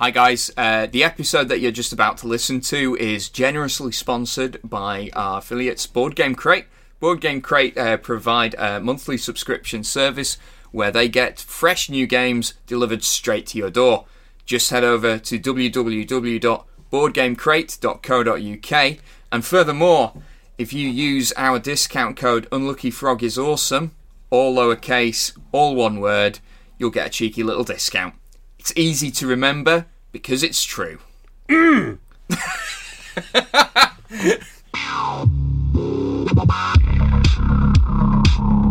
Hi, guys. Uh, the episode that you're just about to listen to is generously sponsored by our affiliates, Board Game Crate. Board Game Crate uh, provide a monthly subscription service where they get fresh new games delivered straight to your door. Just head over to www.boardgamecrate.co.uk and furthermore, if you use our discount code Unlucky Frog is awesome, all lowercase, all one word, you'll get a cheeky little discount. It's easy to remember because it's true. Mm.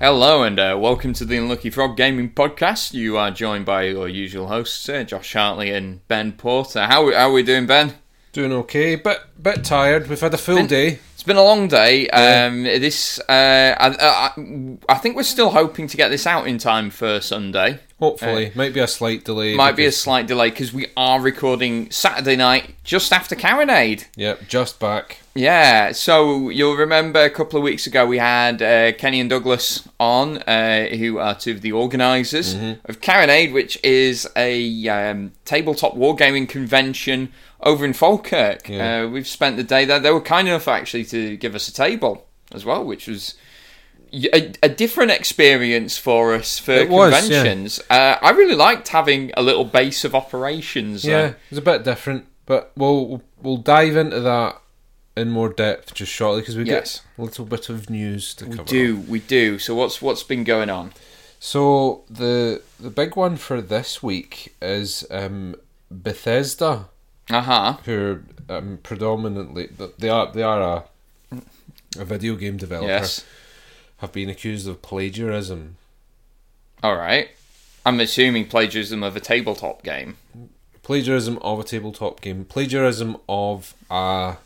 Hello and uh, welcome to the Unlucky Frog Gaming Podcast. You are joined by your usual hosts, uh, Josh Hartley and Ben Porter. How, how are we doing, Ben? Doing okay, but bit tired. We've had a full day. It's been a long day. Um, this, uh, I, I, I think we're still hoping to get this out in time for Sunday. Hopefully, might be a slight delay. Might be a slight delay because we are recording Saturday night just after Carronade. Yep, just back. Yeah, so you'll remember a couple of weeks ago we had uh, Kenny and Douglas on, uh, who are two of the organisers of Carronade, which is a um, tabletop wargaming convention over in Falkirk. Yeah. Uh, we've spent the day there. They were kind enough actually to give us a table as well, which was a, a different experience for us for It was, yeah. conventions. uh, I really liked having a little base of operations. uh, Yeah, it's a bit different, but we'll we'll dive into that in more depth just shortly because we Yes. get a little bit of news to we cover. do, we do. So what's what's been going on? So the the big one for this week is um, Bethesda, Uh huh. who are um, predominantly they are they are a a video game developer. Yes. Have been accused of plagiarism. All right. I'm assuming plagiarism of a tabletop game. plagiarism of a tabletop game, plagiarism of a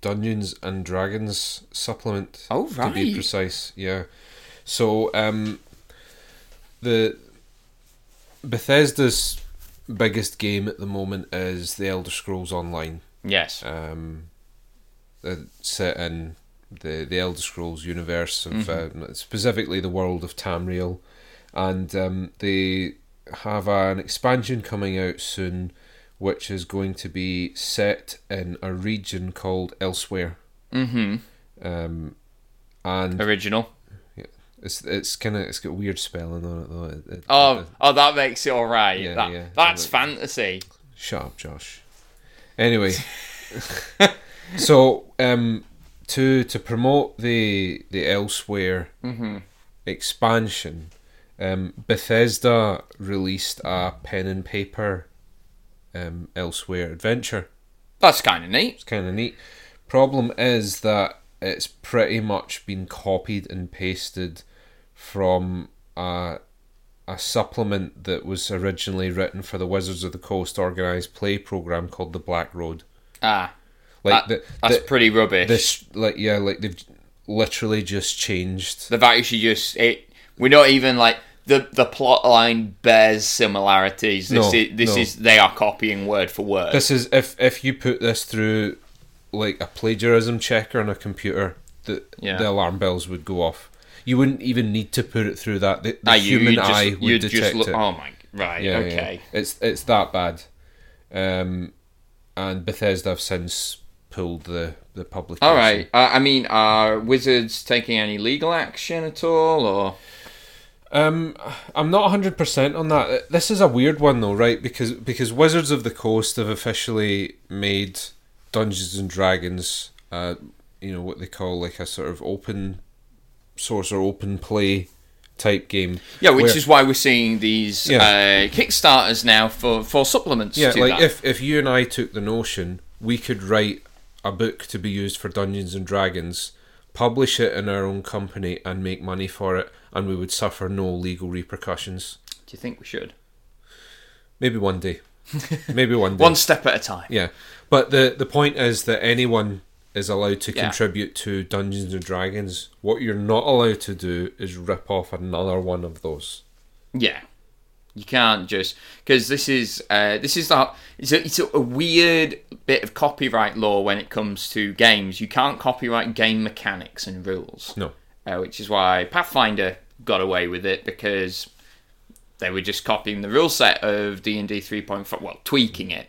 Dungeons and Dragons supplement. Oh, To be precise, yeah. So, um, the Bethesda's biggest game at the moment is the Elder Scrolls Online. Yes. Um, set in the the Elder Scrolls universe of uh, specifically the world of Tamriel, and um, they have an expansion coming out soon, which is going to be set in a region called Elsweyr. Mm-hmm. Um, and Original. it's it's kind of it's got weird spelling on it though. It- it- Oh, it- oh, that makes it all right. Yeah, that, yeah. That's Like- fantasy. Shut up, Josh. Anyway, so um, to to promote the the Elsweyr expansion, um, Bethesda released a pen and paper um, Elsweyr adventure. That's kind of neat. It's kind of neat. Problem is that it's pretty much been copied and pasted from a a supplement that was originally written for the Wizards of the Coast organized play program called the Black Road. Ah, Like that- the, that's the, pretty rubbish. this like yeah, like they've literally just changed. They've actually just it. We're not even like the the plot line bears similarities. This No, is this no. is they are copying word for word. This is if if you put this through like a plagiarism checker on a computer, the Yeah. the alarm bells would go off. You wouldn't even need to put it through that. The, the Ah, you, human you just, eye would you'd detect just look. it. Oh my. Right. yeah, okay. yeah. It's it's that bad. Um, and Bethesda have since pulled the the publication. All right. Uh, I mean, are Wizards taking any legal action at all, or Um, I'm not 100 percent on that. This is a weird one though, right? Because because Wizards of the Coast have officially made Dungeons and Dragons, uh, you know what they call like a sort of open source or open play type game. yeah, which where- is why we're seeing these Yeah. uh, Kickstarters now for for supplements. yeah, like that. if if you and I took the notion, we could write a book to be used for Dungeons and Dragons, publish it in our own company, and make money for it, and we would suffer no legal repercussions. Do you think we should? Maybe one day. Maybe one day. One step at a time. Yeah, but the the point is that anyone is allowed to Yeah. contribute to Dungeons and Dragons. What you're not allowed to do is rip off another one of those. Yeah. You can't just because this is uh, this is the it's a, it's a weird bit of copyright law when it comes to games. You can't copyright game mechanics and rules. No. uh, which is why Pathfinder got away with it because they were just copying the rule set of D and D three point four, well, tweaking it.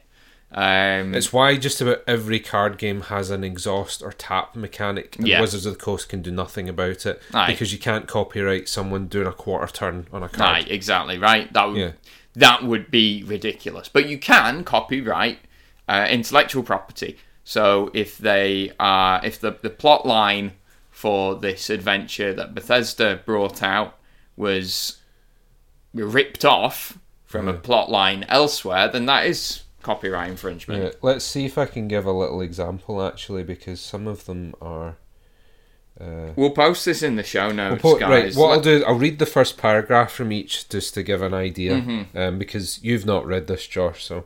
Um, It's why just about every card game has an exhaust or tap mechanic, and Yeah. Wizards of the Coast can do nothing about it Aye. because you can't copyright someone doing a quarter turn on a card. Right, exactly right. That would Yeah. that would be ridiculous. But you can copyright uh, intellectual property. So if they are, if the the plot line for this adventure that Bethesda brought out was ripped off from a plot line elsewhere, then that is copyright infringement. Yeah, let's see if I can give a little example actually, because some of them are. Uh, We'll post this in the show notes, Well, put- guys. right, what I'll do, I'll read the first paragraph from each just to give an idea, Mm-hmm. um, because you've not read this, Josh. So,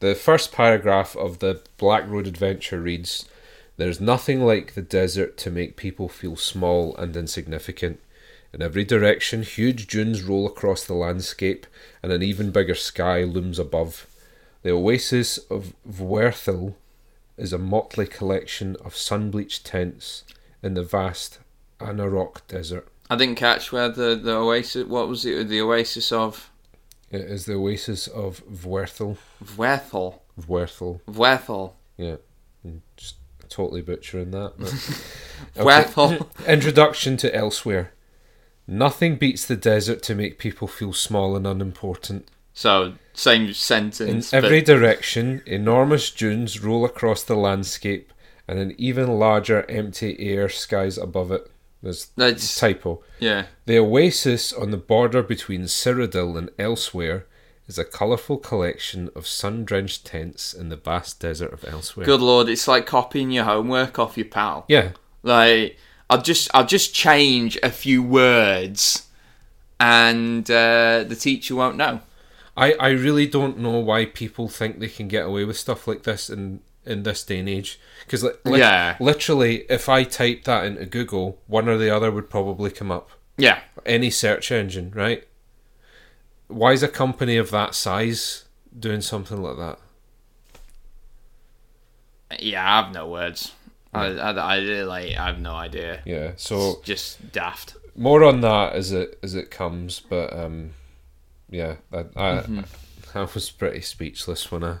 the first paragraph of the Black Road Adventure reads: "There's nothing like the desert to make people feel small and insignificant. In every direction, huge dunes roll across the landscape, and an even bigger sky looms above. The oasis of Vuerthil is a motley collection of sun-bleached tents in the vast Anauroch Desert." I didn't catch where the, the oasis. What was it? The oasis of It is the oasis of Vuerthil. Vuerthal. Vuerthil. Vuerthal. Yeah. I'm just totally butchering that. But... Vuerthal. Introduction to Elsweyr. Nothing beats the desert to make people feel small and unimportant. So same sentence. In every direction, enormous dunes roll across the landscape, and an even larger empty air skies above it. There's That's- typo. yeah. The oasis on the border between Cyrodiil and Elsweyr is a colourful collection of sun-drenched tents in the vast desert of Elsweyr. Good lord, it's like copying your homework off your pal. Yeah, Like I'll just I'll just change a few words, and uh, the teacher won't know. I, I really don't know why people think they can get away with stuff like this in, in this day and age. Because li- li- Yeah. literally, if I typed that into Google, one or the other would probably come up. Yeah. Any search engine, right? Why is a company of that size doing something like that? Yeah, I have no words. I, I, I like, I have no idea. Yeah. So It's just daft. more on that as it as it comes, but um, yeah, I I, I was pretty speechless when I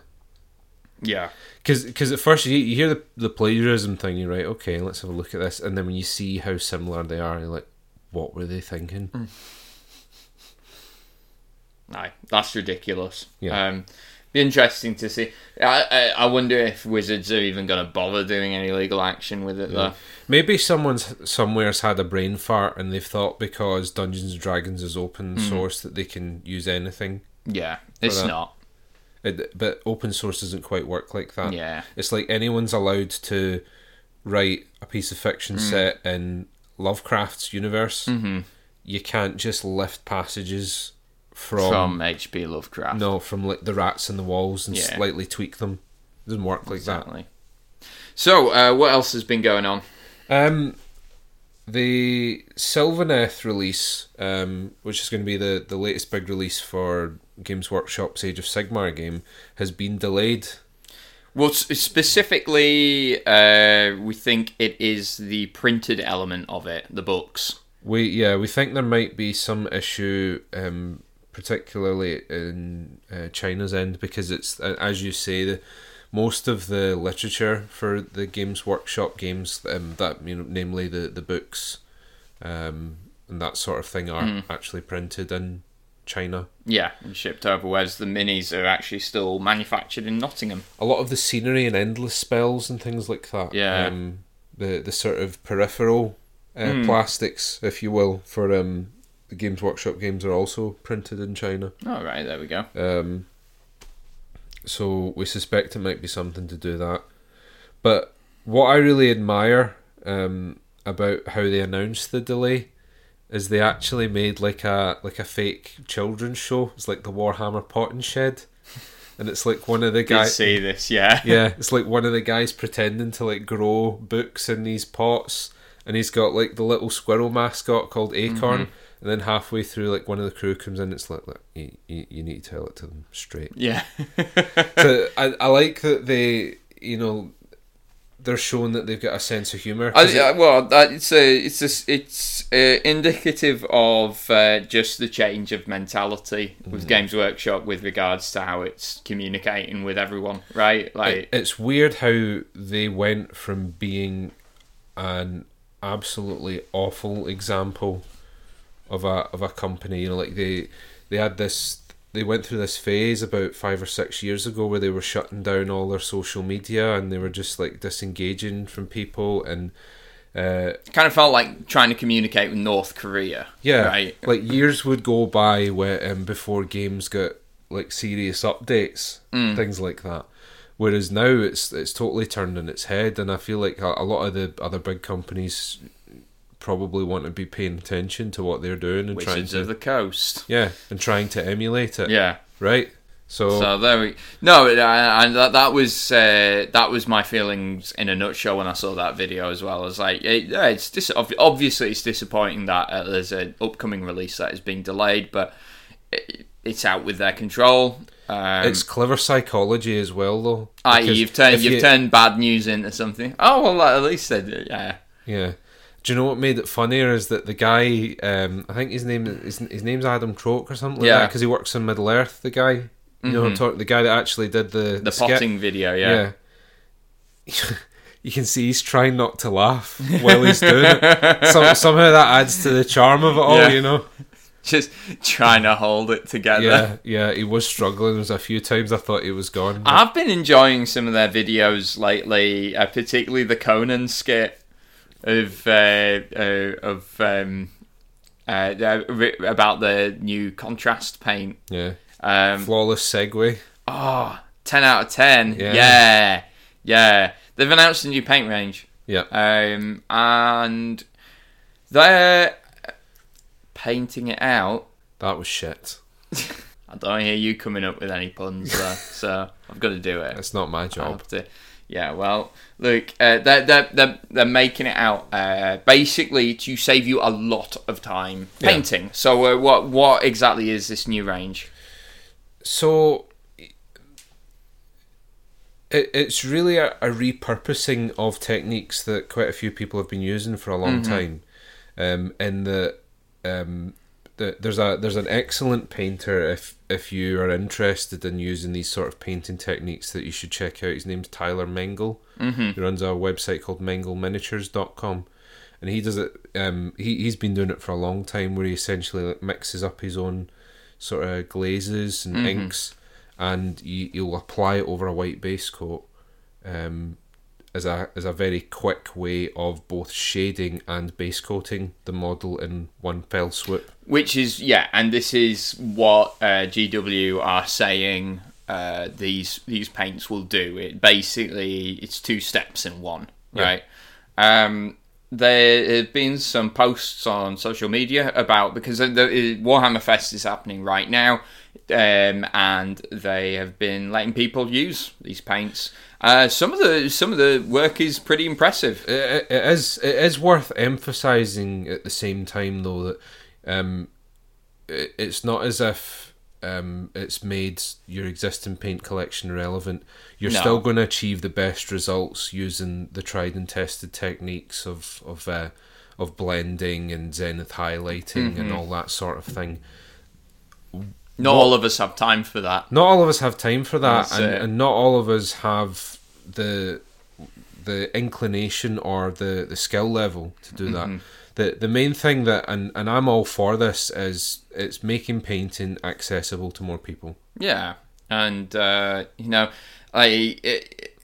Yeah. Because at first you, you hear the, the plagiarism thing, you're right, okay, let's have a look at this. And then when you see how similar they are, you're like, what were they thinking? Aye, that's ridiculous. Yeah. Um, be interesting to see. I, I I wonder if Wizards are even going to bother doing any legal action with it though. Maybe someone's somewhere's had a brain fart and they've thought because Dungeons and Dragons is open source that they can use anything. Yeah, it's that. not. It, but open source doesn't quite work like that. Yeah. It's like anyone's allowed to write a piece of fiction set in Lovecraft's universe. Mm-hmm. You can't just lift passages from From H.P. Lovecraft. No, from like the rats in the walls and Yeah. slightly tweak them. It doesn't work like that. Exactly. So, uh, what else has been going on? that. Um, the Sylvaneth release, um, which is going to be the, the latest big release for Games Workshop's Age of Sigmar game, has been delayed. Well, specifically, uh, we think it is the printed element of it, the books. We yeah, we think there might be some issue, um, particularly in uh, China's end, because it's as you say the. Most of the literature for the Games Workshop games, um, that you know, namely the the books, um, and that sort of thing, are actually printed in China. Yeah, and shipped over, whereas the minis are actually still manufactured in Nottingham. A lot of the scenery and endless spells and things like that. Yeah. Um, the the sort of peripheral uh, plastics, if you will, for um, the Games Workshop games are also printed in China. All right, there we go. Um, so we suspect it might be something to do that. But what I really admire um, about how they announced the delay is they actually made like a like a fake children's show. It's like the Warhammer Potting Shed, and it's like one of the guys. see this, yeah. Yeah, it's like one of the guys pretending to like grow books in these pots, and he's got like the little squirrel mascot called Acorn, and then halfway through, like one of the crew comes in, it's like, look, you, you, you need to tell it to them straight. Yeah. so I, I like that they, you know, they're showing that they've got a sense of humor. I, well, that, it's a, it's a, it's uh, indicative of uh, just the change of mentality with Mm-hmm. Games Workshop with regards to how it's communicating with everyone, right? Like, it, it's weird how they went from being an absolutely awful example of a of a company. You know, like they they had this. They went through this phase about five or six years ago where they were shutting down all their social media and they were just like disengaging from people and uh, kind of felt like trying to communicate with North Korea. Yeah, Right. like years would go by where um, before games got like serious updates, Mm. things like that. Whereas now it's it's totally turned on its head, and I feel like a, a lot of the other big companies probably want to be paying attention to what they're doing and trying to of the Coast. yeah, and trying to emulate it. Yeah. right. So, So there we no, and that that was uh, that was my feelings in a nutshell when I saw that video as well. I was like, it, yeah, it's dis- obviously it's disappointing that uh, there's an upcoming release that is being delayed, but it, it's out with their control. Um, it's clever psychology as well, though. because you've turned you've you- turned bad news into something. Oh well, at least they did, yeah. Yeah. Do you know what made it funnier is that the guy, um, I think his name is his name's Adam Troke or something like Yeah. that because he works in Middle Earth. The guy, you know, what I'm talking, the guy that actually did the The skit. potting video, yeah. Yeah. you can see he's trying not to laugh while he's doing it. Some, somehow that adds to the charm of it all, Yeah. you know. Just trying to hold it together. Yeah, yeah. He was struggling. There was a few times I thought he was gone. but- I've been enjoying some of their videos lately, uh, particularly the Conan skit of uh, uh, of um, uh, uh, about the new contrast paint. yeah. Um, Flawless segue. oh, 10 out of 10. Yeah. Yeah. yeah. They've announced a new paint range. Yeah. Um, and they're painting it out. That was shit. I don't hear you coming up with any puns there, so I've got to do it. It's not my job. Yeah, well, look, uh, they're, they're, they're, they're making it out uh, basically to save you a lot of time Yeah. painting. So, uh, what what exactly is this new range? So it, it's really a, a repurposing of techniques that quite a few people have been using for a long time. Um, in the um, the, there's a there's an excellent painter if if you are interested in using these sort of painting techniques that you should check out. His name's Tyler Mengel. Mm-hmm. He runs a website called mengelminiatures.com. And he does it. Um, he he's been doing it for a long time, where he essentially like, mixes up his own sort of glazes and inks, and you, you'll apply it over a white base coat um, as a as a very quick way of both shading and base coating the model in one fell swoop. Which is yeah, and this is what uh, GW are saying. Uh, these these paints will do it. Basically, it's two steps in one, Yeah. right? Um, there have been some posts on social media about because the, the Warhammer Fest is happening right now, um, and they have been letting people use these paints. Uh, some of the some of the work is pretty impressive. It, it is it is worth emphasizing at the same time though that um, it, it's not as if um, it's made your existing paint collection relevant. You're No. still going to achieve the best results using the tried and tested techniques of of uh, of blending and zenith highlighting Mm-hmm. and all that sort of thing. Not all of us have time for that. Not all of us have time for that, and, and not all of us have the the inclination or the, the skill level to do Mm-hmm. that. The the main thing that and, and I'm all for this is it's making painting accessible to more people. Yeah, and uh, you know, I it,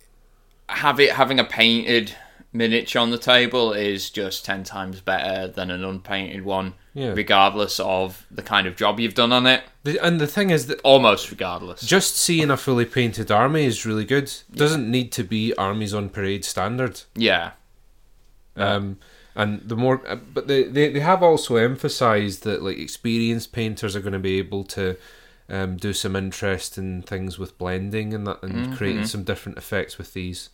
have it having a painted miniature on the table is just ten times better than an unpainted one, Yeah. regardless of the kind of job you've done on it. And the thing is that Almost regardless. just seeing a fully painted army is really good. Doesn't need to be armies on parade standard. Yeah, Um, and the more, uh, but they, they they have also emphasised that like experienced painters are going to be able to um, do some interesting things with blending and that, and creating some different effects with these.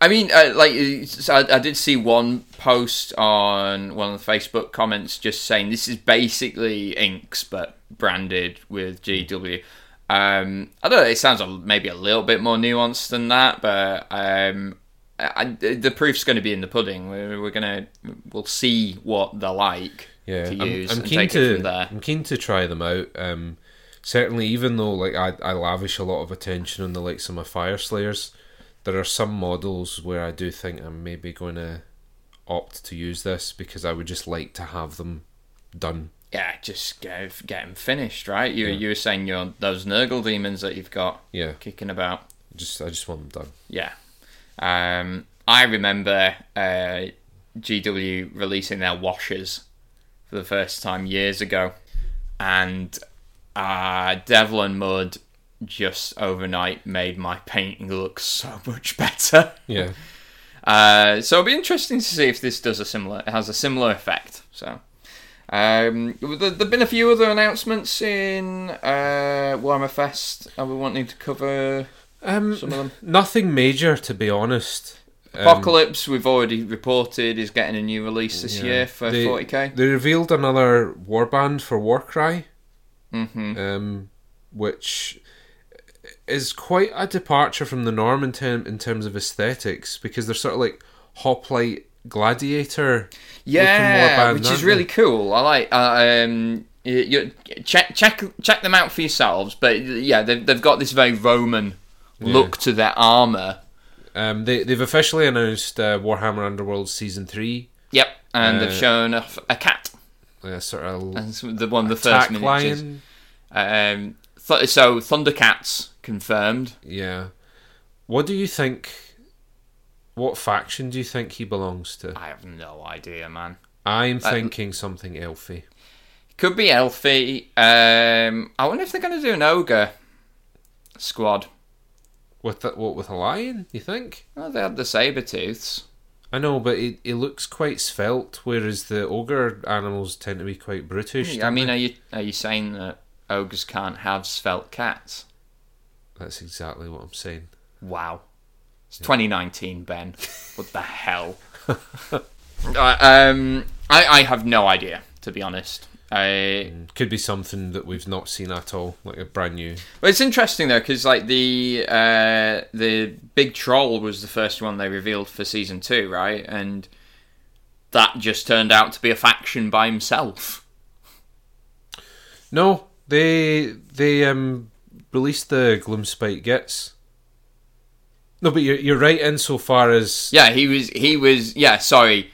I mean, uh, like I, I did see one post on one of the Facebook comments just saying this is basically Inks but branded with GW. Um, I don't know. It sounds maybe a little bit more nuanced than that, but um, I, the proof's going to be in the pudding. We're, we're gonna we'll see what they're like Yeah, to I'm, I'm and keen take to it from there. I'm keen to try them out. Um, certainly, even though like I, I lavish a lot of attention on the likes of my Fyreslayers, there are some models where I do think I'm maybe going to opt to use this because I would just like to have them done. Yeah, just get get them finished, right? You you were saying your those Nurgle demons that you've got Yeah, kicking about. just I just want them done. Yeah. Um, I remember uh, GW releasing their washers for the first time years ago, and uh, Devlan Mud just overnight made my painting look so much better. Yeah, Uh, so it'll be interesting to see if this does a similar has a similar effect. So. Um, there have been a few other announcements in uh, Warhammer Fest. Are we wanting to cover um, some of them? nothing major to be honest. Um, Apocalypse, we've already reported, is getting a new release this Yeah. year for They- 40k. They revealed another warband for Warcry. hmm um, which is quite a departure from the norm in, term, in terms of aesthetics because they're sort of like hoplite gladiator. Yeah, warband, which is really they? cool. I like. Uh, um, you, you, check check check them out for yourselves. But yeah, they've they've got this very Roman look to their armor. Um, they they've officially announced uh, Warhammer Underworld season three. Yep, and Uh, they've shown a, a cat. Uh, sort of That's the one the first miniatures. lion. Um, th- so Thundercats confirmed. Yeah. What do you think? What faction do you think he belongs to? I have no idea, man. I'm Uh, thinking something elfy. Could be Elfie. Um, I wonder if they're going to do an ogre squad. With the, what with a lion? You think? Well, they had the saber tooths. I know, but it, it looks quite svelte, whereas the ogre animals tend to be quite brutish. I mean, they? are you are you saying that ogres can't have svelte cats? that's exactly what I'm saying. Wow, it's 2019, Ben. what the hell? Uh, um, I I have no idea to be honest. I Could be something that we've not seen at all, like a brand new. Well, it's interesting though because like the uh, the big troll was the first one they revealed for season two, right? And that just turned out to be a faction by himself. No, they they um released the Gloomspite Gitz. No, but you're you're right insofar as Yeah, he was he was yeah sorry,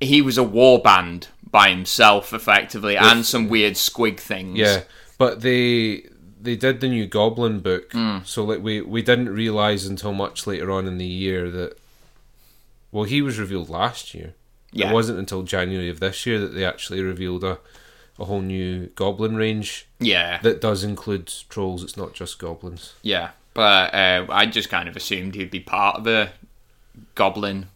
he was a war band by himself effectively, and some weird squig things. Yeah, but they they did the new Goblin book, Hmm. so like we we didn't realize until much later on in the year that well he was revealed last year. Yeah. It wasn't until January of this year that they actually revealed a a whole new Goblin range yeah, that does include trolls. It's not just goblins. yeah. But uh, I just kind of assumed he'd be part of a goblin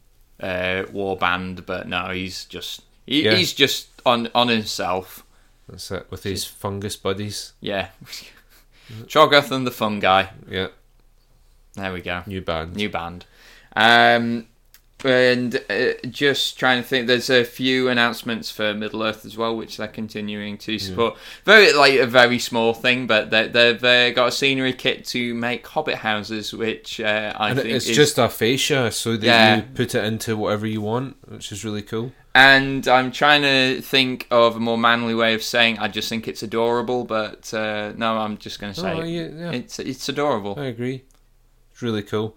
uh, war band, but no, he's just he, Yeah. he's just on on himself. That's it with his fungus buddies. Yeah. Cho'Gath and the Fun Guy. Yeah, There we go. new band. New band. Um, and uh, just trying to think, there's a few announcements for Middle Earth as well, which they're continuing to support. Very like a very small thing, but they, they've uh, got a scenery kit to make hobbit houses, which uh, I and think it's is just a fascia, so that Yeah. you put it into whatever you want, which is really cool. And I'm trying to think of a more manly way of saying I just think it's adorable, but uh, no, I'm just going to say Oh, yeah, yeah. it's it's adorable. I agree. It's really cool.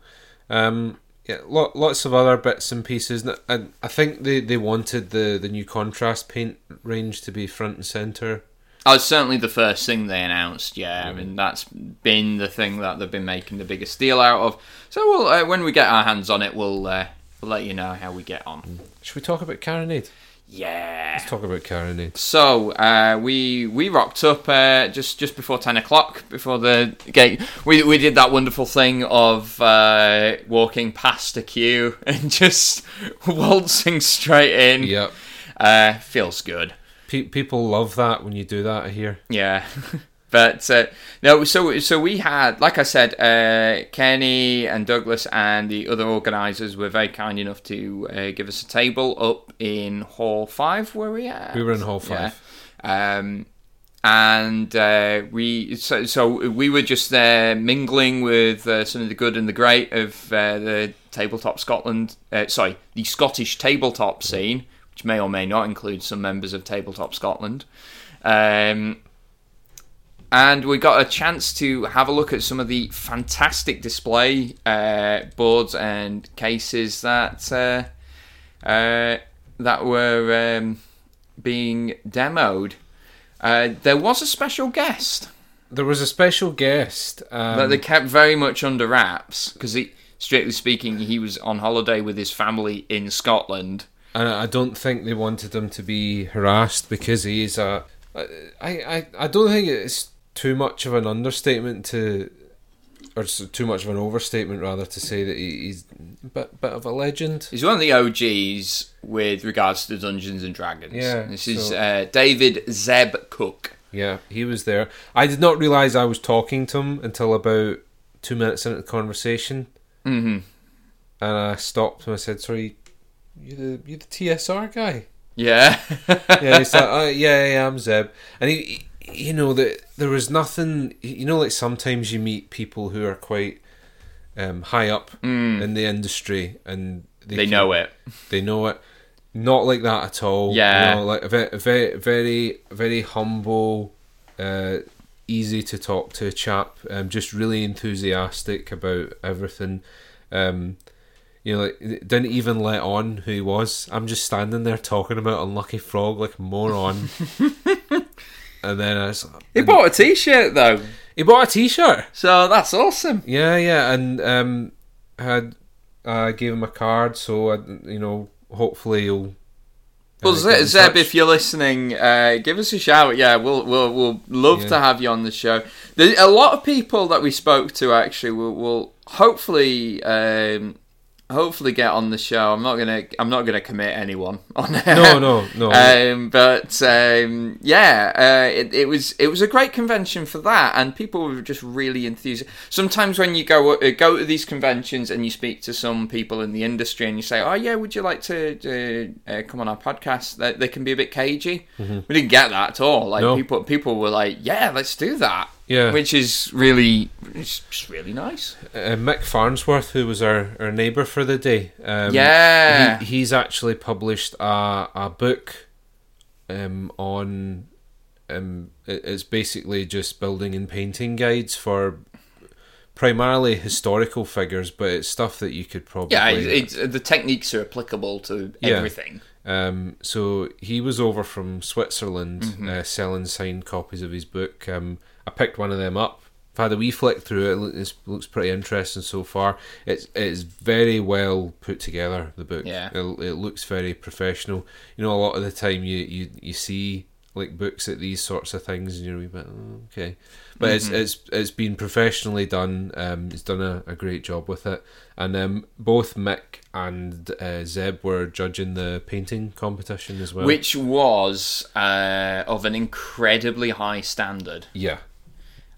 Um, yeah, lo- lots of other bits and pieces, and- I think they, they wanted the, the new contrast paint range to be front and center. Oh, it's certainly the first thing they announced. Yeah, I mean that's been the thing that they've been making the biggest deal out of. So we'll, uh, when we get our hands on it, we'll uh, we'll let you know how we get on. Should we talk about Carronade? Yeah. Let's talk about Carronade. So uh, we we rocked up uh, just just before ten o'clock before the gate. We we did that wonderful thing of uh, walking past a queue and just waltzing straight in. Yep. Uh, feels good. Pe- people love that when you do that. I hear. Yeah. but uh, no, so so we had, like I said, uh, Kenny and Douglas and the other organisers were very kind enough to uh, give us a table up in Hall Five. Where we at? We were in Hall Five. Yeah. Um, and uh, we so, so we were just there mingling with uh, some of the good and the great of uh, the tabletop Scotland. Uh, sorry, the Scottish tabletop scene, which may or may not include some members of Tabletop Scotland. Um, and we got a chance to have a look at some of the fantastic display uh, boards and cases that uh, that were um, being demoed. Uh, there was a special guest There was a special guest. Um, that they kept very much under wraps because, strictly speaking, he was on holiday with his family in Scotland. and I don't think they wanted him to be harassed because he's a. I, I, I don't think it's too much of an understatement to, or too much of an overstatement rather to say that he, he's a bit, bit of a legend. He's one of the OGs with regards to Dungeons and Dragons. Yeah, this is so- uh, David Zeb Cook. Yeah, he was there. I did not realize I was talking to him until about two minutes into the conversation, hmm and I stopped and I said, "Sorry, you the you the TSR guy?" Yeah, yeah, he's like, oh, yeah, yeah, I'm Zeb. And he, he- you know, that there was nothing. You know, like sometimes you meet people who are quite um, high up in the industry, and Mm. they know it. They know it. Not like that at all. Yeah. you know, like a very, very, very, very humble, uh, easy to talk to a chap. Um, just really enthusiastic about everything. Um, you know, like didn't even let on who he was. I'm just standing there talking about Unlucky Frog like moron. and then I was, He bought a T-shirt though, he bought a T-shirt. so that's awesome. Yeah, yeah, and um, had uh, gave him a card, so uh, you know, hopefully he'll. Well, uh, Ze- get in Zeb, if you're listening, uh, give us a shout. Yeah, we'll we'll we'll love Yeah. to have you on the show. There, a lot of people that we spoke to actually will, will hopefully um, hopefully get on the show. I'm not gonna I'm not gonna commit anyone on. No, no, no. Um, but um, yeah, uh, it, it was it was a great convention for that, and people were just really enthusiastic. Sometimes when you go uh, go to these conventions and you speak to some people in the industry and you say, "Oh yeah, would you like to uh, uh, come on our podcast?" They, they can be a bit cagey. We didn't get that at all. Like No. people people were like, "Yeah, let's do that." Yeah. which is really it's just really nice. uh, Mick Farnsworth, who was our, our neighbour for the day. Um, Yeah. he, he's actually published a a book um, on. Um, it- it's basically just building and painting guides for primarily historical figures, but it's stuff that you could probably. Yeah, it's, it's, the techniques are applicable to Yeah. everything. Um, so he was over from Switzerland Mm-hmm. uh, selling signed copies of his book. Um, I picked one of them up. I've had a wee flick through it. It looks, pretty interesting so far. It's it's very well put together. The book. Yeah. It, it looks very professional. You know, a lot of the time you you, you see like books at these sorts of things, and you're a wee bit "Oh, okay. But it's Mm-hmm. it's it's been professionally done. Um, he's done a, a great job with it, and um, both Mick and uh, Zeb were judging the painting competition as well. which was uh, of an incredibly high standard. yeah.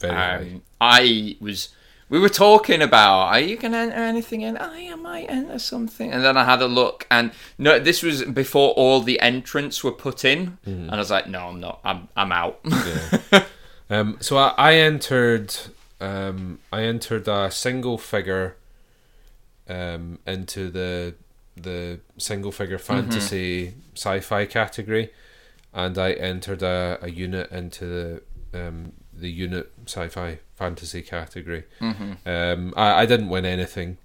Um, I was. We were talking about, are you going to enter anything in? Oh, I might enter something. And then I had a look, and no, this was before all the entrants were put in. And I was like, no, I'm not. I'm, I'm out. Um, so I, I entered um, I entered a single figure um, into the the single figure fantasy sci-fi category, and I entered a, a unit into the um, the unit sci-fi fantasy category. Um, I, I didn't win anything.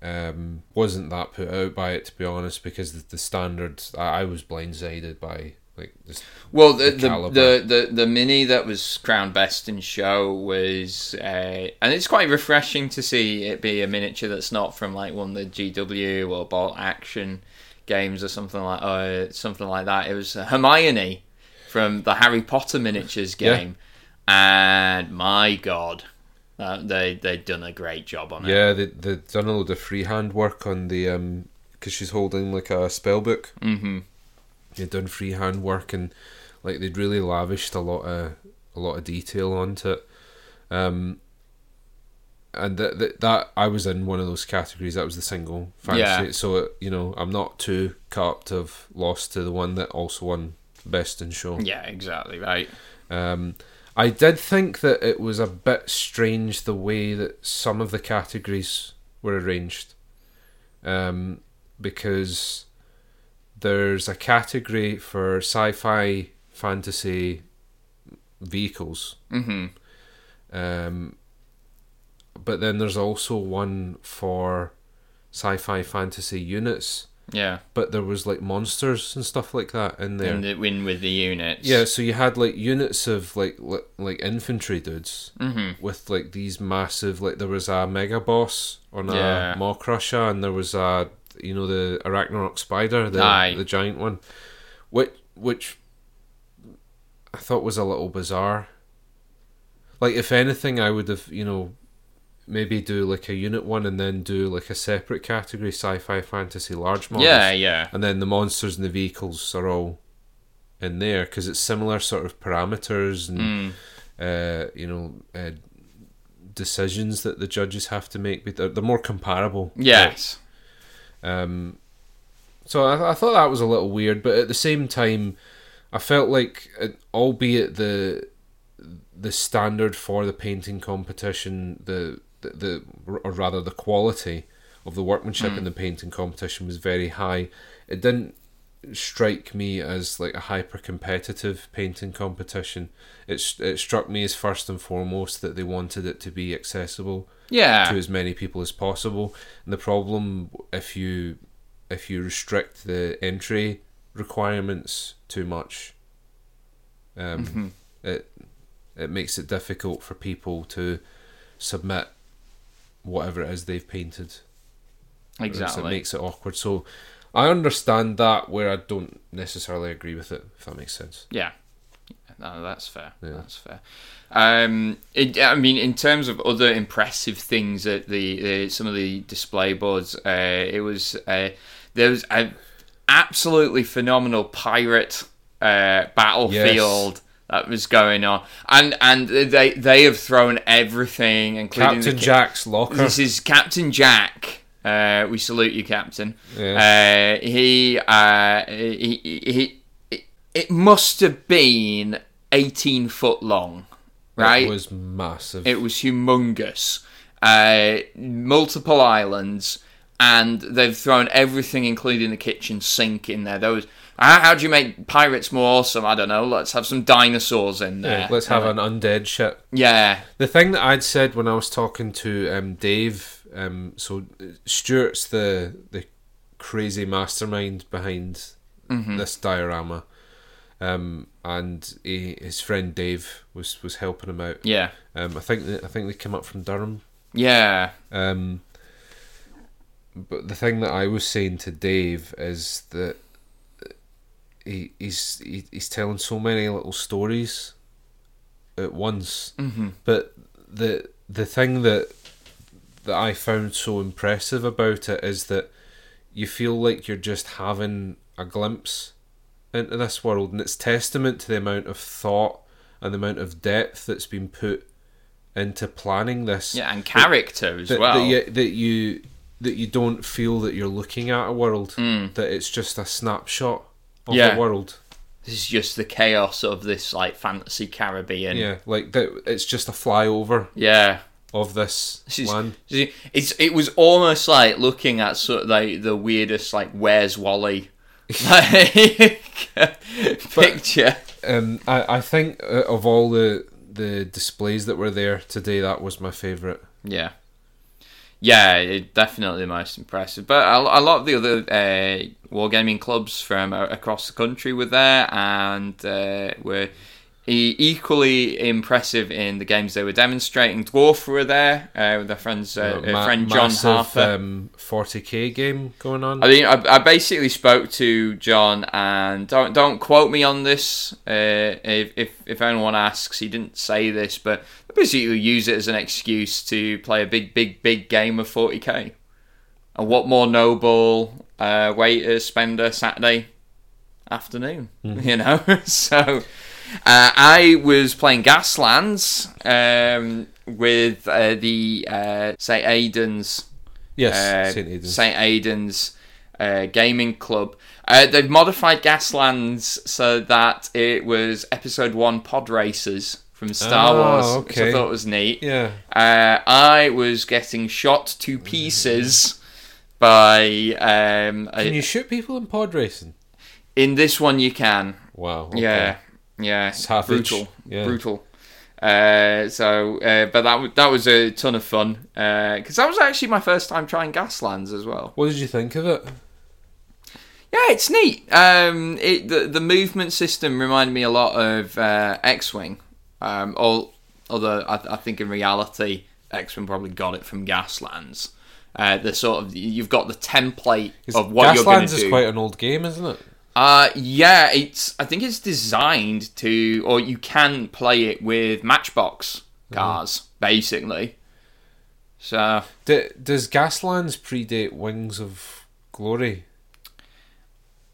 Um, wasn't that put out by it to be honest because the, the standards I, I was blindsided by like this Well, the The the, the, the, mini that was crowned best in show was, uh, and it's quite refreshing to see it be a miniature that's not from like one of the GW or Bolt Action games or something like uh, something like that. It was Hermione from the Harry Potter miniatures Yeah. And my god, uh, they they've done a great job on it. Yeah, they they've done a lot of freehand work on the um because she's holding like a spell book. Mm-hmm. They'd done freehand work and like they'd really lavished a lot of a lot of detail onto it. Um, and that that that I was in one of those categories. That was the single fantasy. Yeah. So it, you know, I'm not too caught up to have lost to the one that also won best in show. Yeah, exactly right. Um, I did think that it was a bit strange the way that some of the categories were arranged, um, because there's a category for sci-fi fantasy vehicles, hmm um, but then there's also one for sci-fi fantasy units. Yeah, But there was like monsters and stuff like that in there. and the win with the units. Yeah, so you had like units of like li- like infantry dudes hmm with like these massive like there was a mega boss on a Yeah. Maw-krusha and there was a you know the Arachnarok spider the Aye. the giant one, which which I thought was a little bizarre. Like if anything, I would have you know maybe do like a unit one and then do like a separate category sci-fi fantasy large models Yeah, yeah. and then the monsters and the vehicles are all in there because it's similar sort of parameters and Mm. uh, you know uh, decisions that the judges have to make. But they're, they're more comparable. Yes. Um, so I, I thought that was a little weird, but at the same time, I felt like, uh, albeit the the standard for the painting competition, the the, the or rather the quality of the workmanship in the painting competition was very high. It didn't strike me as like a hyper competitive painting competition. It it struck me as first and foremost that they wanted it to be accessible Yeah. to as many people as possible. And the problem if you if you restrict the entry requirements too much, um, Mhm. it it makes it difficult for people to submit whatever it is they've painted. So it Exactly. makes it awkward. So I understand that where I don't necessarily agree with it, if that makes sense. Yeah. No, that's fair. Yeah. That's fair. Um, it, I mean, in terms of other impressive things at the, the some of the display boards, uh, it was uh, there was an absolutely phenomenal pirate uh, battlefield that was going on, and and they they have thrown everything, including Captain the, Jack's locker. This is Captain Jack. Uh, we salute you, Captain. Yeah. Uh, he, uh, he, he, he, it must have been 18 foot long, right? It was massive. It was humongous. Uh, multiple islands, and they've thrown everything, including the kitchen sink, in there. There was how, how do you make pirates more awesome? I don't know. Let's have some dinosaurs in there. Yeah, let's have an undead ship. yeah, The thing that I'd said when I was talking to um, Dave, um, so Stuart's the the crazy mastermind behind this diorama, um, and he, his friend Dave was, was helping him out. yeah, Um, I think that, I think they came up from Durham. yeah, Um, but the thing that I was saying to Dave is that he, he's he, he's telling so many little stories at once. hmm But the the thing that that I found so impressive about it is that you feel like you're just having a glimpse into this world, and it's testament to the amount of thought and the amount of depth that's been put into planning this. yeah, and character as that, well. that, you, that you that you don't feel that you're looking at a world. Mm. That it's just a snapshot of Yeah. a world. This is just the chaos of this like fantasy Caribbean. Yeah, like that. It's just a flyover Yeah. of this This is- land. It's it was almost like looking at sort of like the weirdest like where's Wally like picture. Um, I I think uh, of all the the displays that were there today, that was my favourite. Yeah. Yeah, it, definitely the most impressive. But a, a lot of the other uh, wargaming clubs from uh, across the country were there and uh, were e- equally impressive in the games they were demonstrating. Dwarf were there uh, with their friends, uh, uh, Ma- friend John massive, Harper. um, 40k game going on. I mean, I, I basically spoke to John, and don't don't quote me on this. Uh, if, if if anyone asks, he didn't say this, but basically use it as an excuse to play a big, big, big game of 40k. And what more noble uh, way to spend a Saturday afternoon, you know? so Uh, I was playing Gaslands um, with uh, the uh, St Aidan's Yes, uh, St. Aidan's. St. Aidan's uh, gaming club. Uh, they've modified Gaslands so that it was episode one pod racers from Star Ah, Wars, which I okay. thought was neat. Yeah. Uh, I was getting shot to pieces by. Um, a- Can you shoot people in pod racing? in this one, you can. Wow. okay. Yeah, yeah, Savage. brutal, Yeah. brutal. Uh, so, uh, but that w- that was a ton of fun because that was actually my first time trying Gaslands as well. What did you think of it? Yeah, it's neat. Um, it the the movement system reminded me a lot of uh, X-wing. Um, all, although I, I think in reality, X-wing probably got it from Gaslands. Uh, the sort of you've got the template of what you're going Gaslands to is quite an old game, isn't it? Uh, yeah, it's. I think it's designed to, or you can play it with Matchbox cars, basically. So D- does Gaslands predate Wings of Glory?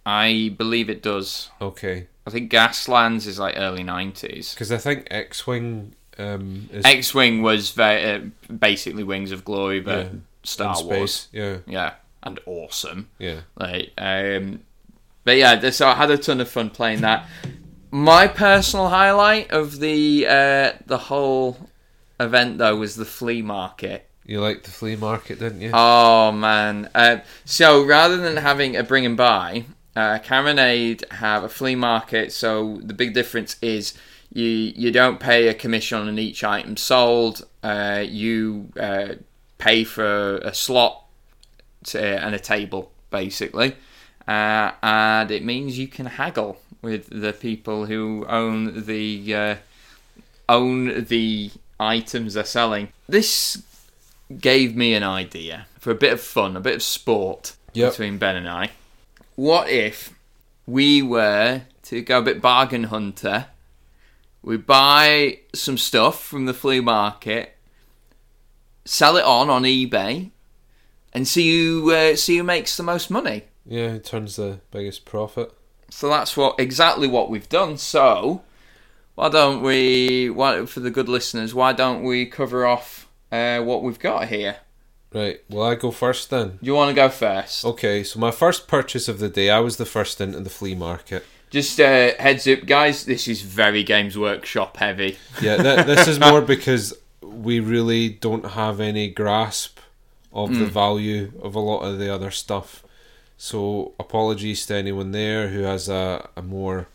I believe it does. Okay, I think Gaslands is like early nineties. because I think X Wing um, is X-wing was very, uh, basically Wings of Glory, but Yeah, Star in Wars. Yeah, Yeah, and awesome. yeah. Like, um, but yeah, so I had a ton of fun playing that. My personal highlight of the uh, the whole event though was the flea market. You liked the flea market, didn't you? Oh man! Uh, so rather than having a bring and buy, uh, Carronade have a flea market. So the big difference is you you don't pay a commission on each item sold. Uh, you uh, pay for a slot to, and a table basically, uh, and it means you can haggle with the people who own the uh, own the items they're selling. This gave me an idea for a bit of fun, a bit of sport Yep. between Ben and I. What if we were to go a bit bargain hunter? We buy some stuff from the flea market, sell it on on eBay, and see who uh, see who makes the most money. Yeah, it turns the biggest profit. So that's what exactly what we've done. So why don't we? Why, for the good listeners, why don't we cover off uh, what we've got here? Right. Well, I go first then. You want to go first? Okay, so my first purchase of the day, I was the first into the flea market. Just uh, heads up, guys. This is very Games Workshop heavy. Yeah, th- this is more because we really don't have any grasp of the value of a lot of the other stuff. So apologies to anyone there who has a, a more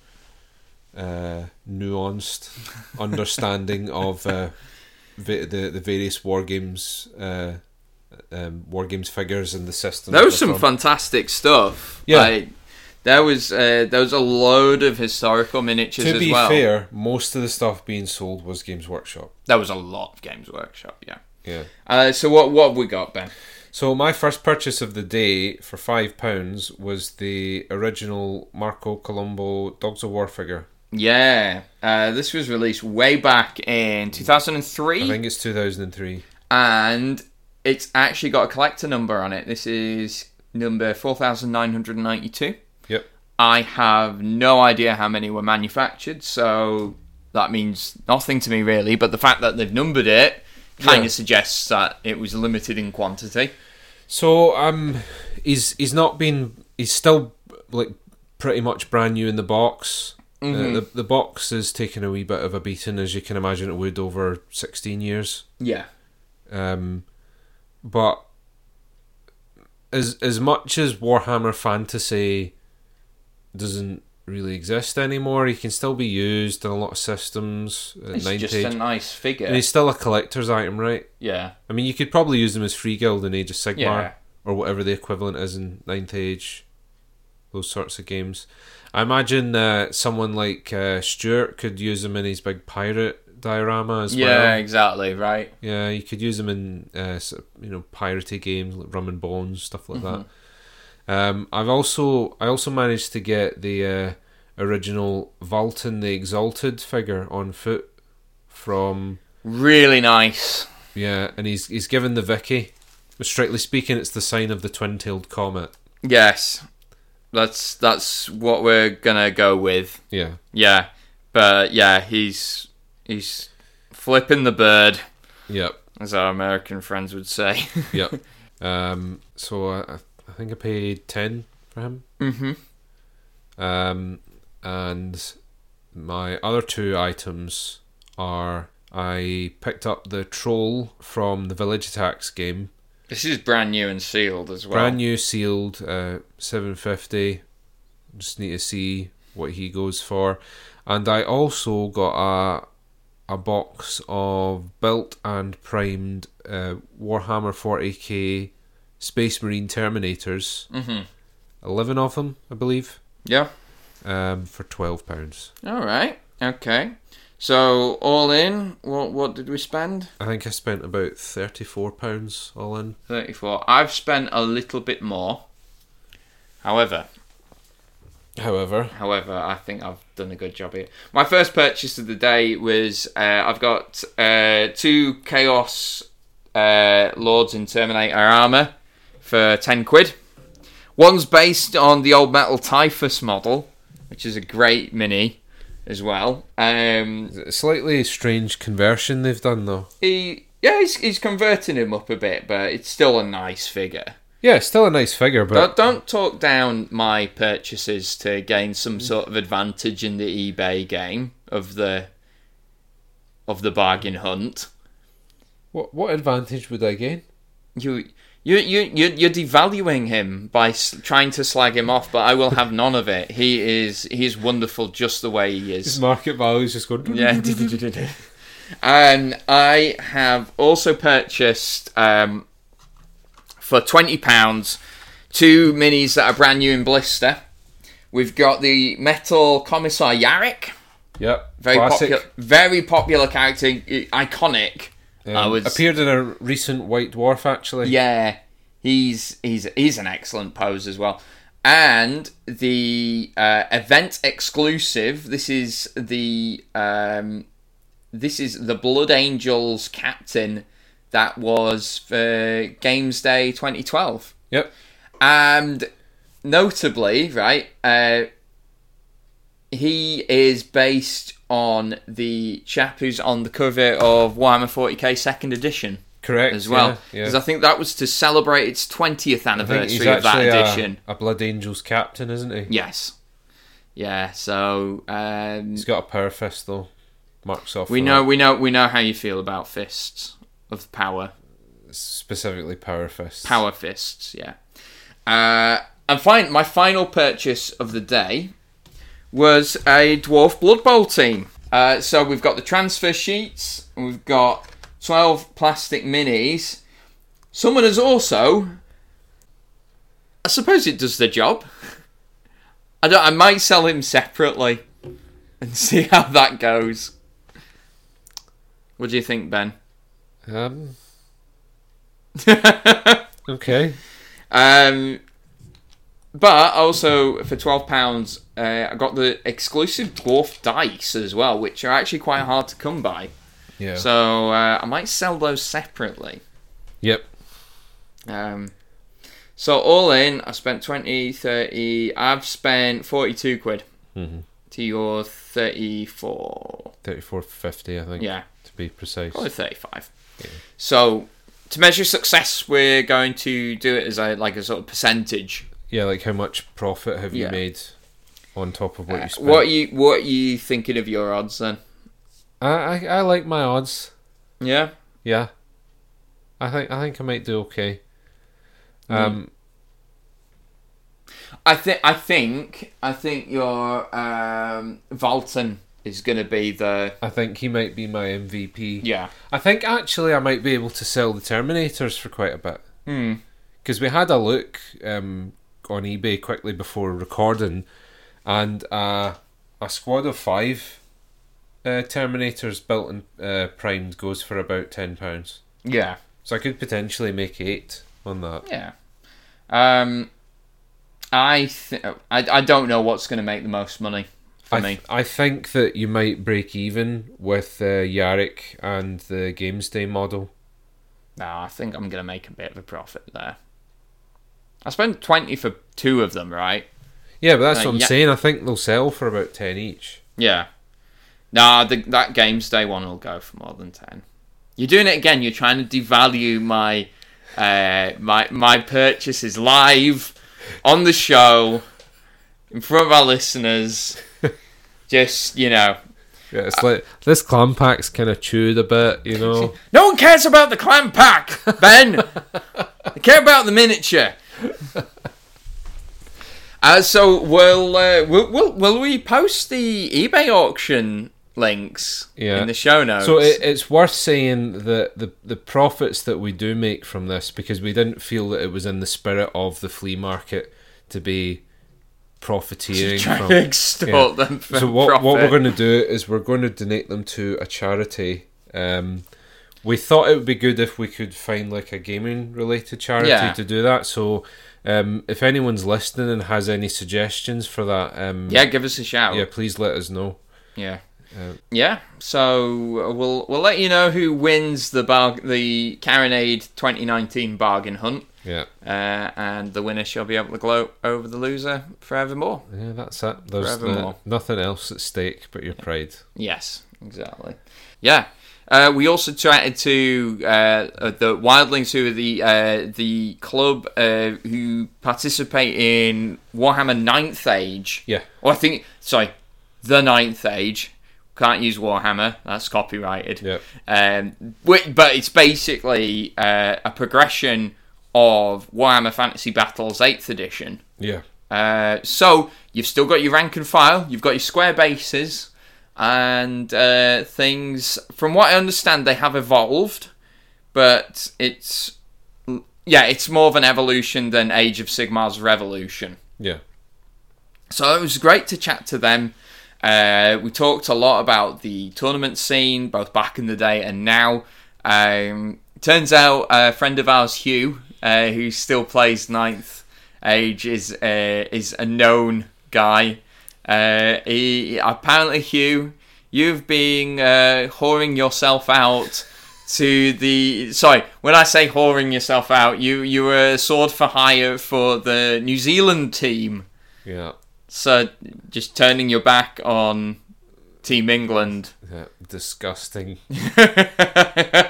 uh, nuanced understanding of uh, the the various war games, uh, um, war games figures and the system. There was some from. fantastic stuff. Yeah. Like, there was uh, there was a load of historical miniatures To as be well. fair, most of the stuff being sold was Games Workshop. There was a lot of Games Workshop. Yeah. Yeah. Uh, so what what have we got, Ben? So my first purchase of the day for five pounds was the original Marco Colombo Dogs of War figure. Yeah, uh, this was released way back in 2003. I think it's two thousand and three. and it's actually got a collector number on it. This is number 4992. I have no idea how many were manufactured, so that means nothing to me really. But the fact that they've numbered it kind of Yeah. suggests that it was limited in quantity. So um, he's he's not been he's still like pretty much brand new in the box. Uh, the the box is taking a wee bit of a beating, as you can imagine it would over sixteen years. Yeah. Um, but as as much as Warhammer Fantasy doesn't really exist anymore, he can still be used in a lot of systems It's just age. a nice figure. and he's still a collector's item, right? yeah. I mean, you could probably use him as Free Guild in Age of Sigmar Yeah. or whatever the equivalent is in ninth age. Those sorts of games. I imagine uh, someone like uh, Stuart could use him in his big pirate diorama as Yeah, well. Yeah, exactly, right. Yeah, you could use them in uh, sort of, you know piratey games like Rum and Bones stuff like that. Um, I've also I also managed to get the uh, original Valten the Exalted figure on foot from Really nice. yeah, and he's he's given the Vicky. But strictly speaking, it's the sign of the twin-tailed comet. Yes. That's that's what we're gonna go with. Yeah, Yeah. but yeah, he's he's flipping the bird, Yep. as our American friends would say. Yep. um, so I, I think I paid ten for him. mm-hmm. Um, and my other two items are I picked up the troll from the Village Attacks game. This is brand new and sealed as well. Brand new sealed, uh, 750. Just need to see what he goes for. And I also got a a box of built and primed uh, Warhammer 40k Space Marine Terminators. Mm-hmm. 11 of them, I believe, Yeah. um, for £12. All right. Okay. So all in, what what did we spend? I think I spent about £34 all in. Thirty-four. I've spent a little bit more. However, However, However, I think I've done a good job here. My first purchase of the day was uh, I've got uh, two Chaos uh, Lords in Terminator armor for 10 quid. One's based on the old metal Typhus model, which is a great mini as well. Um, a slightly strange conversion they've done though. he, yeah, he's, he's converting him up a bit, but it's still a nice figure. Yeah, still a nice figure, but Don't, don't talk down my purchases to gain some sort of advantage in the eBay game of the of the bargain hunt. what what advantage would I gain? You you you you you're devaluing him by s- trying to slag him off, but I will have none of it. He is he's wonderful just the way he His is. market value is just going. Yeah. and I have also purchased um, for twenty pounds two minis that are brand new in blister. We've got the Metal Commissar Yarrick, Yep. very classic. popular, very popular character, iconic. Um, I would- appeared in a recent White Dwarf actually. Yeah, he's he's he's an excellent pose as well. And the uh, event exclusive. This is the um, this is the Blood Angels captain that was for Games Day 2012. Yep. And notably, right, uh, he is based on the chap who's on the cover of Warhammer 40k Second Edition Correct. as well. Because yeah. I think that was to celebrate its 20th I he's anniversary of that a- edition. A, Blood Angels captain, isn't he? Yes. Yeah, so um, He's got a power fist though. Marks off. we know that. we know we know how you feel about fists of power. specifically power fists. Power fists, yeah. Uh, and fine, my final purchase of the day was a Dwarf Blood Bowl team. Uh, so we've got the transfer sheets, and we've got 12 plastic minis. Someone has also. I suppose it does the job. I, don't, I might sell him separately and see how that goes. What do you think, Ben? Um. Okay. Um, but also for twelve pounds, uh, I got the exclusive dwarf dice as well, which are actually quite hard to come by. Yeah. So uh, I might sell those separately. yep. Um, so all in, I spent 20, 30, I've spent 42 quid Mhm. to your 34. Thirty-four fifty, I think. Yeah, To be precise. probably 35. So to measure success, we're going to do it as a like a sort of percentage. Yeah, like how much profit have you Yeah. made on top of what Uh, you spent? what are you what are you thinking of your odds then? I, I I like my odds. Yeah. Yeah. I think I think I might do okay. Mm. Um. I think I think I think your um Valten is going to be the I think he might be my MVP. yeah. I think actually I might be able to sell the Terminators for quite a bit. Hmm. Because we had a look um, on eBay quickly before recording, and uh, a squad of five uh, Terminators built and uh, primed goes for about ten pounds. Yeah. So I could potentially make eight on that. Yeah. Um I th- I I don't know what's going to make the most money for I, me. th- I think that you might break even with uh, Yarrick and the Games Day model. No, I think I'm going to make a bit of a profit there. I spent 20 for two of them, right? Yeah, but that's Uh, what I'm yeah. saying. I think they'll sell for about ten each. Yeah. Nah, the, that games day one will go for more than ten. You're doing it again. You're trying to devalue my uh, my my purchases live on the show in front of our listeners. Just you know, Yeah, it's like this clam pack's kind of chewed a bit, you know. no one cares about the clam pack, Ben. they care about the miniature. Uh, so will, uh, will will will we post the eBay auction links Yeah. in the show notes? So it, it's worth saying that the the profits that we do make from this, because we didn't feel that it was in the spirit of the flea market to be profiteering trying from. to extort Yeah. them so what profit. what we're going to do is we're going to donate them to a charity. Um, we thought it would be good if we could find like a gaming related charity Yeah. to do that. So um, if anyone's listening and has any suggestions for that, um, yeah, give us a shout. yeah, please let us know. Yeah. Uh, yeah. So uh, we'll we'll let you know who wins the bar- the Carronade 2019 bargain hunt, Yeah, uh, and the winner shall be able to gloat over the loser forevermore. yeah, that's it. There's Forevermore. uh, nothing else at stake but your pride. Yes, exactly. Yeah. Uh, we also chatted to uh, uh, the Wildlings, who are the uh, the club uh, who participate in Warhammer Ninth Age. Yeah, Or I think, sorry, the Ninth Age. Can't use Warhammer. That's copyrighted. yeah, Um, but it's basically uh, a progression of Warhammer Fantasy Battles 8th edition. yeah, Uh, so you've still got your rank and file, you've got your square bases, and uh, things. From what I understand, they have evolved, but it's yeah, it's more of an evolution than Age of Sigmar's Revolution. yeah. So it was great to chat to them. Uh, we talked a lot about the tournament scene, both back in the day and now. Um, turns out a friend of ours, Hugh, uh, who still plays Ninth Age, is uh, is a known guy. Uh, he apparently Hugh, you've been uh, whoring yourself out to the sorry when I say whoring yourself out, you you were sword for hire for the New Zealand team. Yeah, So just turning your back on Team England. yeah. Disgusting.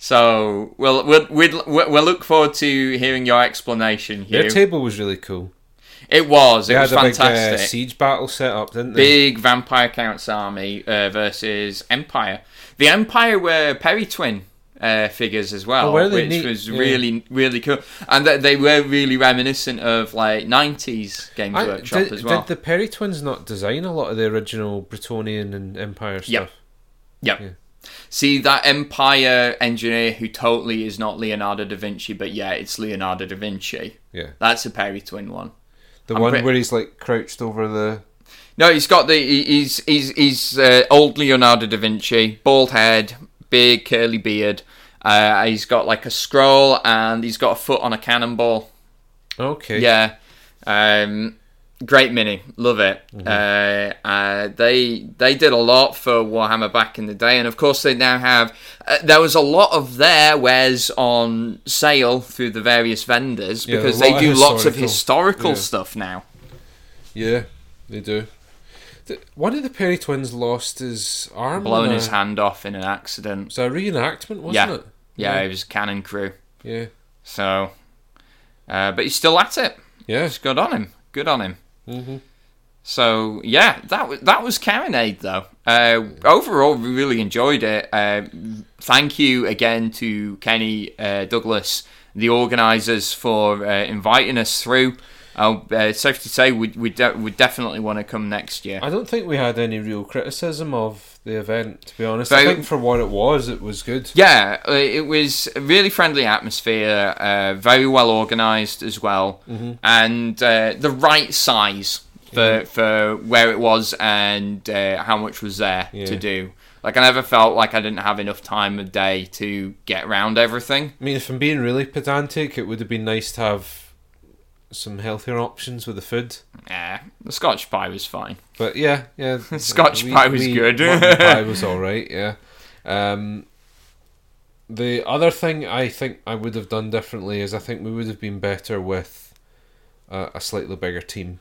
So we'll we'll we'll, we'll look forward to hearing your explanation Their table was really cool. It was it was a big uh, fantastic. siege battle set up, didn't they? Big Vampire Counts army uh, versus Empire. The Empire were Perry twin uh, figures as well, Oh, which neat? was Yeah. really really cool, and th- they were really reminiscent of like '90s Games I- Workshop did, as well. did the Perry twins not design a lot of the original Bretonnian and Empire stuff? Yep. Yep. Yeah. See that Empire engineer who totally is not Leonardo da Vinci, but yeah, it's Leonardo da Vinci. Yeah. That's a Perry twin one. The I'm one where he's like crouched over the. No, he's got the he's he's he's uh, old Leonardo da Vinci, bald head, big curly beard. Uh, he's got like a scroll and he's got a foot on a cannonball. Okay. Yeah, um, great mini, love it. Mm-hmm. Uh, uh, they they did a lot for Warhammer back in the day, and of course they now have. Uh, there was a lot of their wares on sale through the various vendors Yeah, because they do of lots of historical- yeah. stuff now. Yeah, they do. One of the Perry twins lost his arm. Blown his a, hand off in an accident. Was a reenactment, wasn't Yeah. it? Yeah, Yeah. it was cannon crew. Yeah. So, uh, but he's still at it. Yeah. It's good on him. Good on him. Hmm So yeah, that was that was Carronade though. Uh, overall, we really enjoyed it. Uh, thank you again to Kenny uh, Douglas, the organisers, for uh, inviting us through. Uh, uh, safe to say, we we de- would definitely want to come next year. I don't think we had any real criticism of the event, to be honest. I think for what it was, it was good. Yeah, uh, it was a really friendly atmosphere, uh, very well organised as well, and uh, the right size for for where it was and uh, how much was there Yeah. to do. Like I never felt like I didn't have enough time of day to get around everything. I mean, if I'm being really pedantic, it would have been nice to have some healthier options with the food. Yeah, the Scotch pie was fine. But yeah, yeah. Scotch pie was good. mutton pie was all right. Yeah. Um, the other thing I think I would have done differently is I think we would have been better with uh, a slightly bigger team.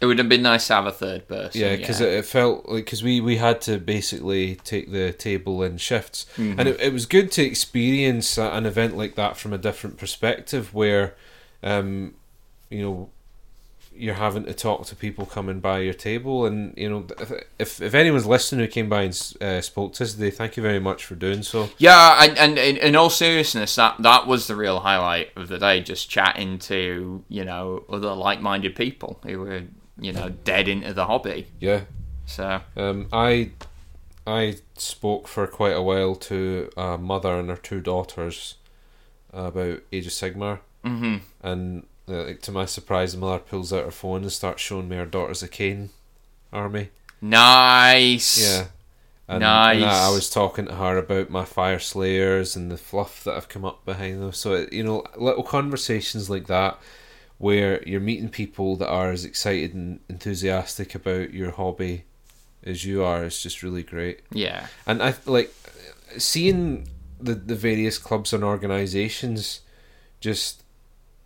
It would have been nice to have a third person. Yeah, because it, it felt like because we we had to basically take the table in shifts, Mm-hmm. and it, it was good to experience an event like that from a different perspective, where, um, you know, you're having to talk to people coming by your table, and you know, if if anyone's listening who came by and uh, spoke to us today, thank you very much for doing so. Yeah, and, and in, in all seriousness, that that was the real highlight of the day. Just chatting to you know other like-minded people who were you know dead into the hobby. Yeah, So um, I I spoke for quite a while to a mother and her two daughters about Age of Sigmar. hmm And like, to my surprise, mother pulls out her phone and starts showing me her daughter's a Khaine army. nice. Yeah. And, Nice. and I, I was talking to her about my Fyreslayers and the fluff that have come up behind them. So it, you know, little conversations like that, where you're meeting people that are as excited and enthusiastic about your hobby as you are, is just really great. Yeah. And I like seeing the the various clubs and organisations just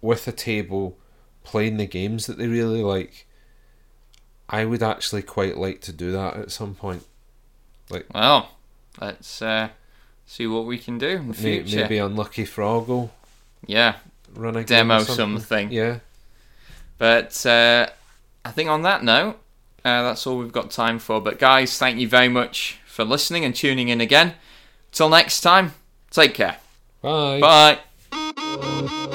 with a table playing the games that they really like. I would actually quite like to do that at some point. Like, well, let's uh, see what we can do in the May- future. Maybe Unlucky Frog will Yeah, run a game demo something. something. Yeah. But uh, I think on that note, uh, that's all we've got time for. But guys, thank you very much for listening and tuning in again. Till next time, take care. Bye. Bye.